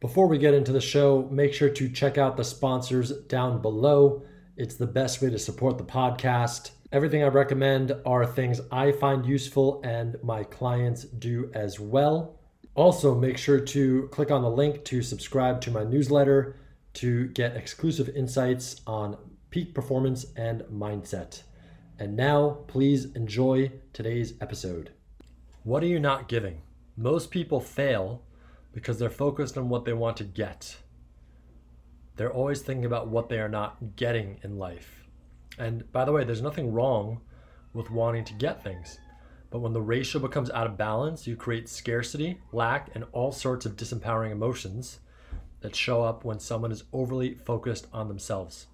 Before we get into the show, make sure to check out the sponsors down below. It's the best way to support the podcast. Everything I recommend are things I find useful and my clients do as well. Also, make sure to click on the link to subscribe to my newsletter to get exclusive insights on peak performance and mindset. And now, please enjoy today's episode. What are you not giving? Most people fail because they're focused on what they want to get. They're always thinking about what they are not getting in life. And by the way, there's nothing wrong with wanting to get things. But when the ratio becomes out of balance, you create scarcity, lack, and all sorts of disempowering emotions that show up when someone is overly focused on themselves.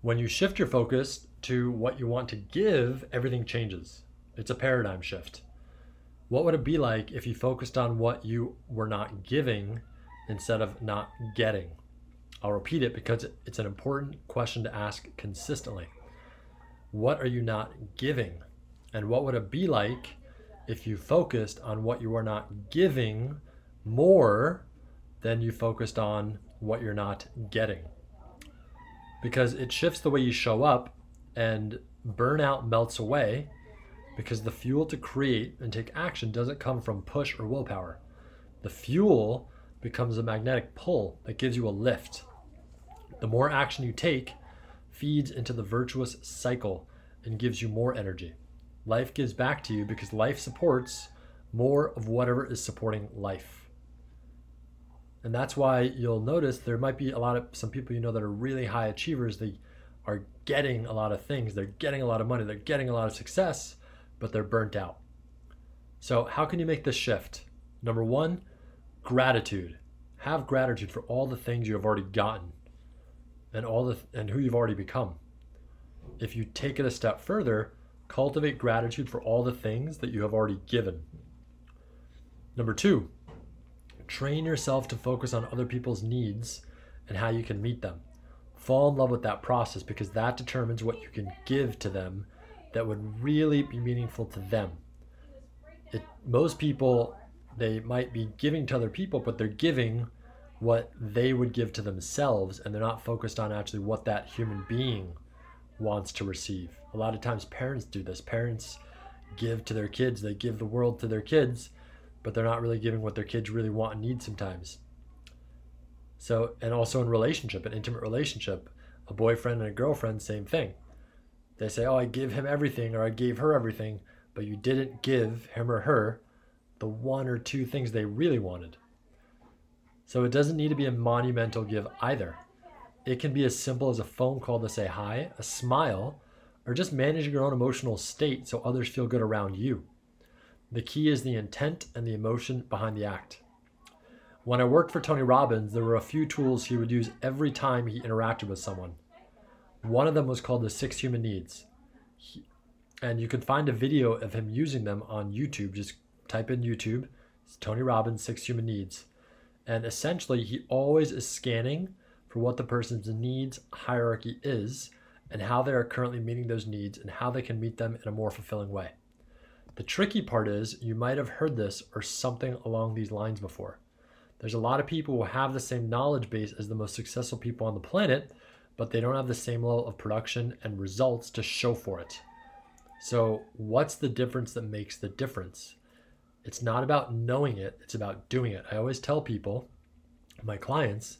When you shift your focus to what you want to give, everything changes. It's a paradigm shift. What would it be like if you focused on what you were not giving instead of not getting? I'll repeat it because it's an important question to ask consistently. What are you not giving? And what would it be like if you focused on what you are not giving more than you focused on what you're not getting? Because it shifts the way you show up and burnout melts away because the fuel to create and take action doesn't come from push or willpower. The fuel becomes a magnetic pull that gives you a lift. The more action you take feeds into the virtuous cycle and gives you more energy. Life gives back to you because life supports more of whatever is supporting life. And that's why you'll notice there might be a lot of some people you know that are really high achievers. They are getting a lot of things, they're getting a lot of money, they're getting a lot of success, but they're burnt out. So, how can you make this shift? Number one, gratitude. Have gratitude for all the things you have already gotten and all the and who you've already become. If you take it a step further, cultivate gratitude for all the things that you have already given. Number 2, train yourself to focus on other people's needs and how you can meet them. Fall in love with that process because that determines what you can give to them that would really be meaningful to them. It, most people, they might be giving to other people, but they're giving what they would give to themselves, and they're not focused on actually what that human being wants to receive. A lot of times, parents do this. Parents give to their kids, they give the world to their kids, but they're not really giving what their kids really want and need sometimes. So, and also in relationship, an intimate relationship, a boyfriend and a girlfriend, same thing they say, oh, I give him everything or I gave her everything, but you didn't give him or her the one or two things they really wanted. So it doesn't need to be a monumental give either. It can be as simple as a phone call to say hi, a smile, or just managing your own emotional state so others feel good around you. The key is the intent and the emotion behind the act. When I worked for Tony Robbins, there were a few tools he would use every time he interacted with someone. One of them was called the Six Human Needs. He, and you can find a video of him using them on YouTube. Just type in YouTube, it's Tony Robbins, Six Human Needs. And essentially, he always is scanning for what the person's needs hierarchy is and how they are currently meeting those needs and how they can meet them in a more fulfilling way. The tricky part is you might have heard this or something along these lines before. There's a lot of people who have the same knowledge base as the most successful people on the planet, but they don't have the same level of production and results to show for it. So, what's the difference that makes the difference? It's not about knowing it, it's about doing it. I always tell people, my clients,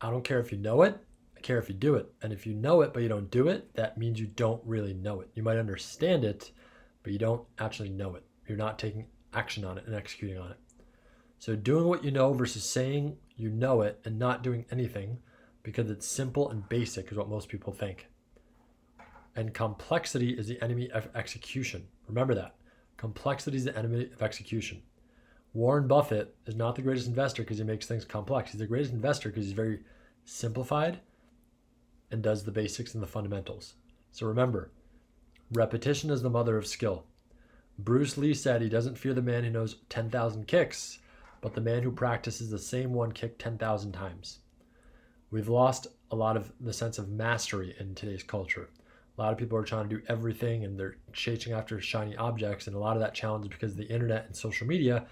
I don't care if you know it, I care if you do it. And if you know it but you don't do it, that means you don't really know it. You might understand it, but you don't actually know it. You're not taking action on it and executing on it. So, doing what you know versus saying you know it and not doing anything because it's simple and basic, is what most people think. And complexity is the enemy of execution. Remember that. Complexity is the enemy of execution. Warren Buffett is not the greatest investor because he makes things complex. He's the greatest investor because he's very simplified and does the basics and the fundamentals. So remember, repetition is the mother of skill. Bruce Lee said he doesn't fear the man who knows 10,000 kicks, but the man who practices the same one kick 10,000 times. We've lost a lot of the sense of mastery in today's culture. A lot of people are trying to do everything and they're chasing after shiny objects, and a lot of that challenge is because of the internet and social media.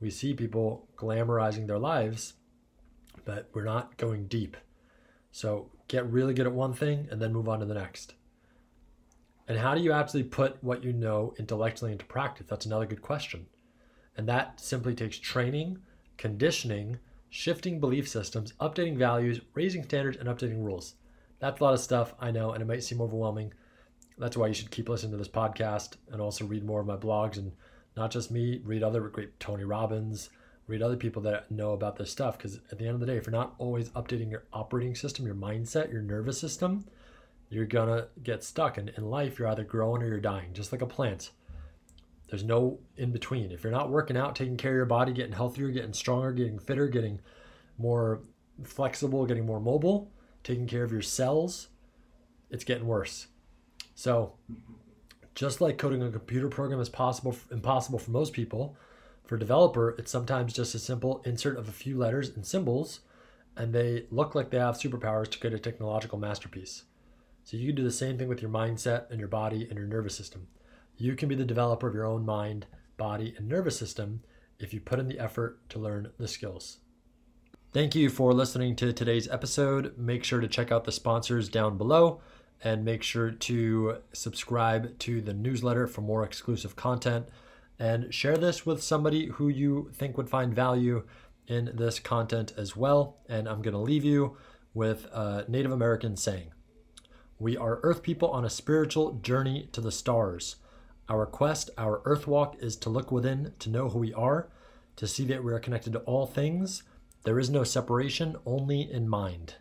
We see people glamorizing their lives but we're not going deep. So get really good at one thing and then move on to the next. And how do you actually put what you know intellectually into practice? That's another good question. And that simply takes training, conditioning, shifting belief systems, updating values, raising standards, and updating rules. That's a lot of stuff, I know, and it might seem overwhelming. That's why you should keep listening to this podcast and also read more of my blogs and not just me, read other great Tony Robbins, read other people that know about this stuff. Because at the end of the day, if you're not always updating your operating system, your mindset, your nervous system, you're gonna get stuck. And in life, you're either growing or you're dying, just like a plant. There's no in between. If you're not working out, taking care of your body, getting healthier, getting stronger, getting fitter, getting more flexible, getting more mobile, taking care of your cells, it's getting worse. So, just like coding a computer program is possible impossible for most people, for a developer, it's sometimes just a simple insert of a few letters and symbols, and they look like they have superpowers to create a technological masterpiece. So you can do the same thing with your mindset and your body and your nervous system. You can be the developer of your own mind, body, and nervous system if you put in the effort to learn the skills. Thank you for listening to today's episode. Make sure to check out the sponsors down below and make sure to subscribe to the newsletter for more exclusive content and share this with somebody who you think would find value in this content as well. And I'm going to leave you with a Native American saying We are Earth people on a spiritual journey to the stars. Our quest, our Earth walk, is to look within, to know who we are, to see that we are connected to all things. There is no separation, only in mind.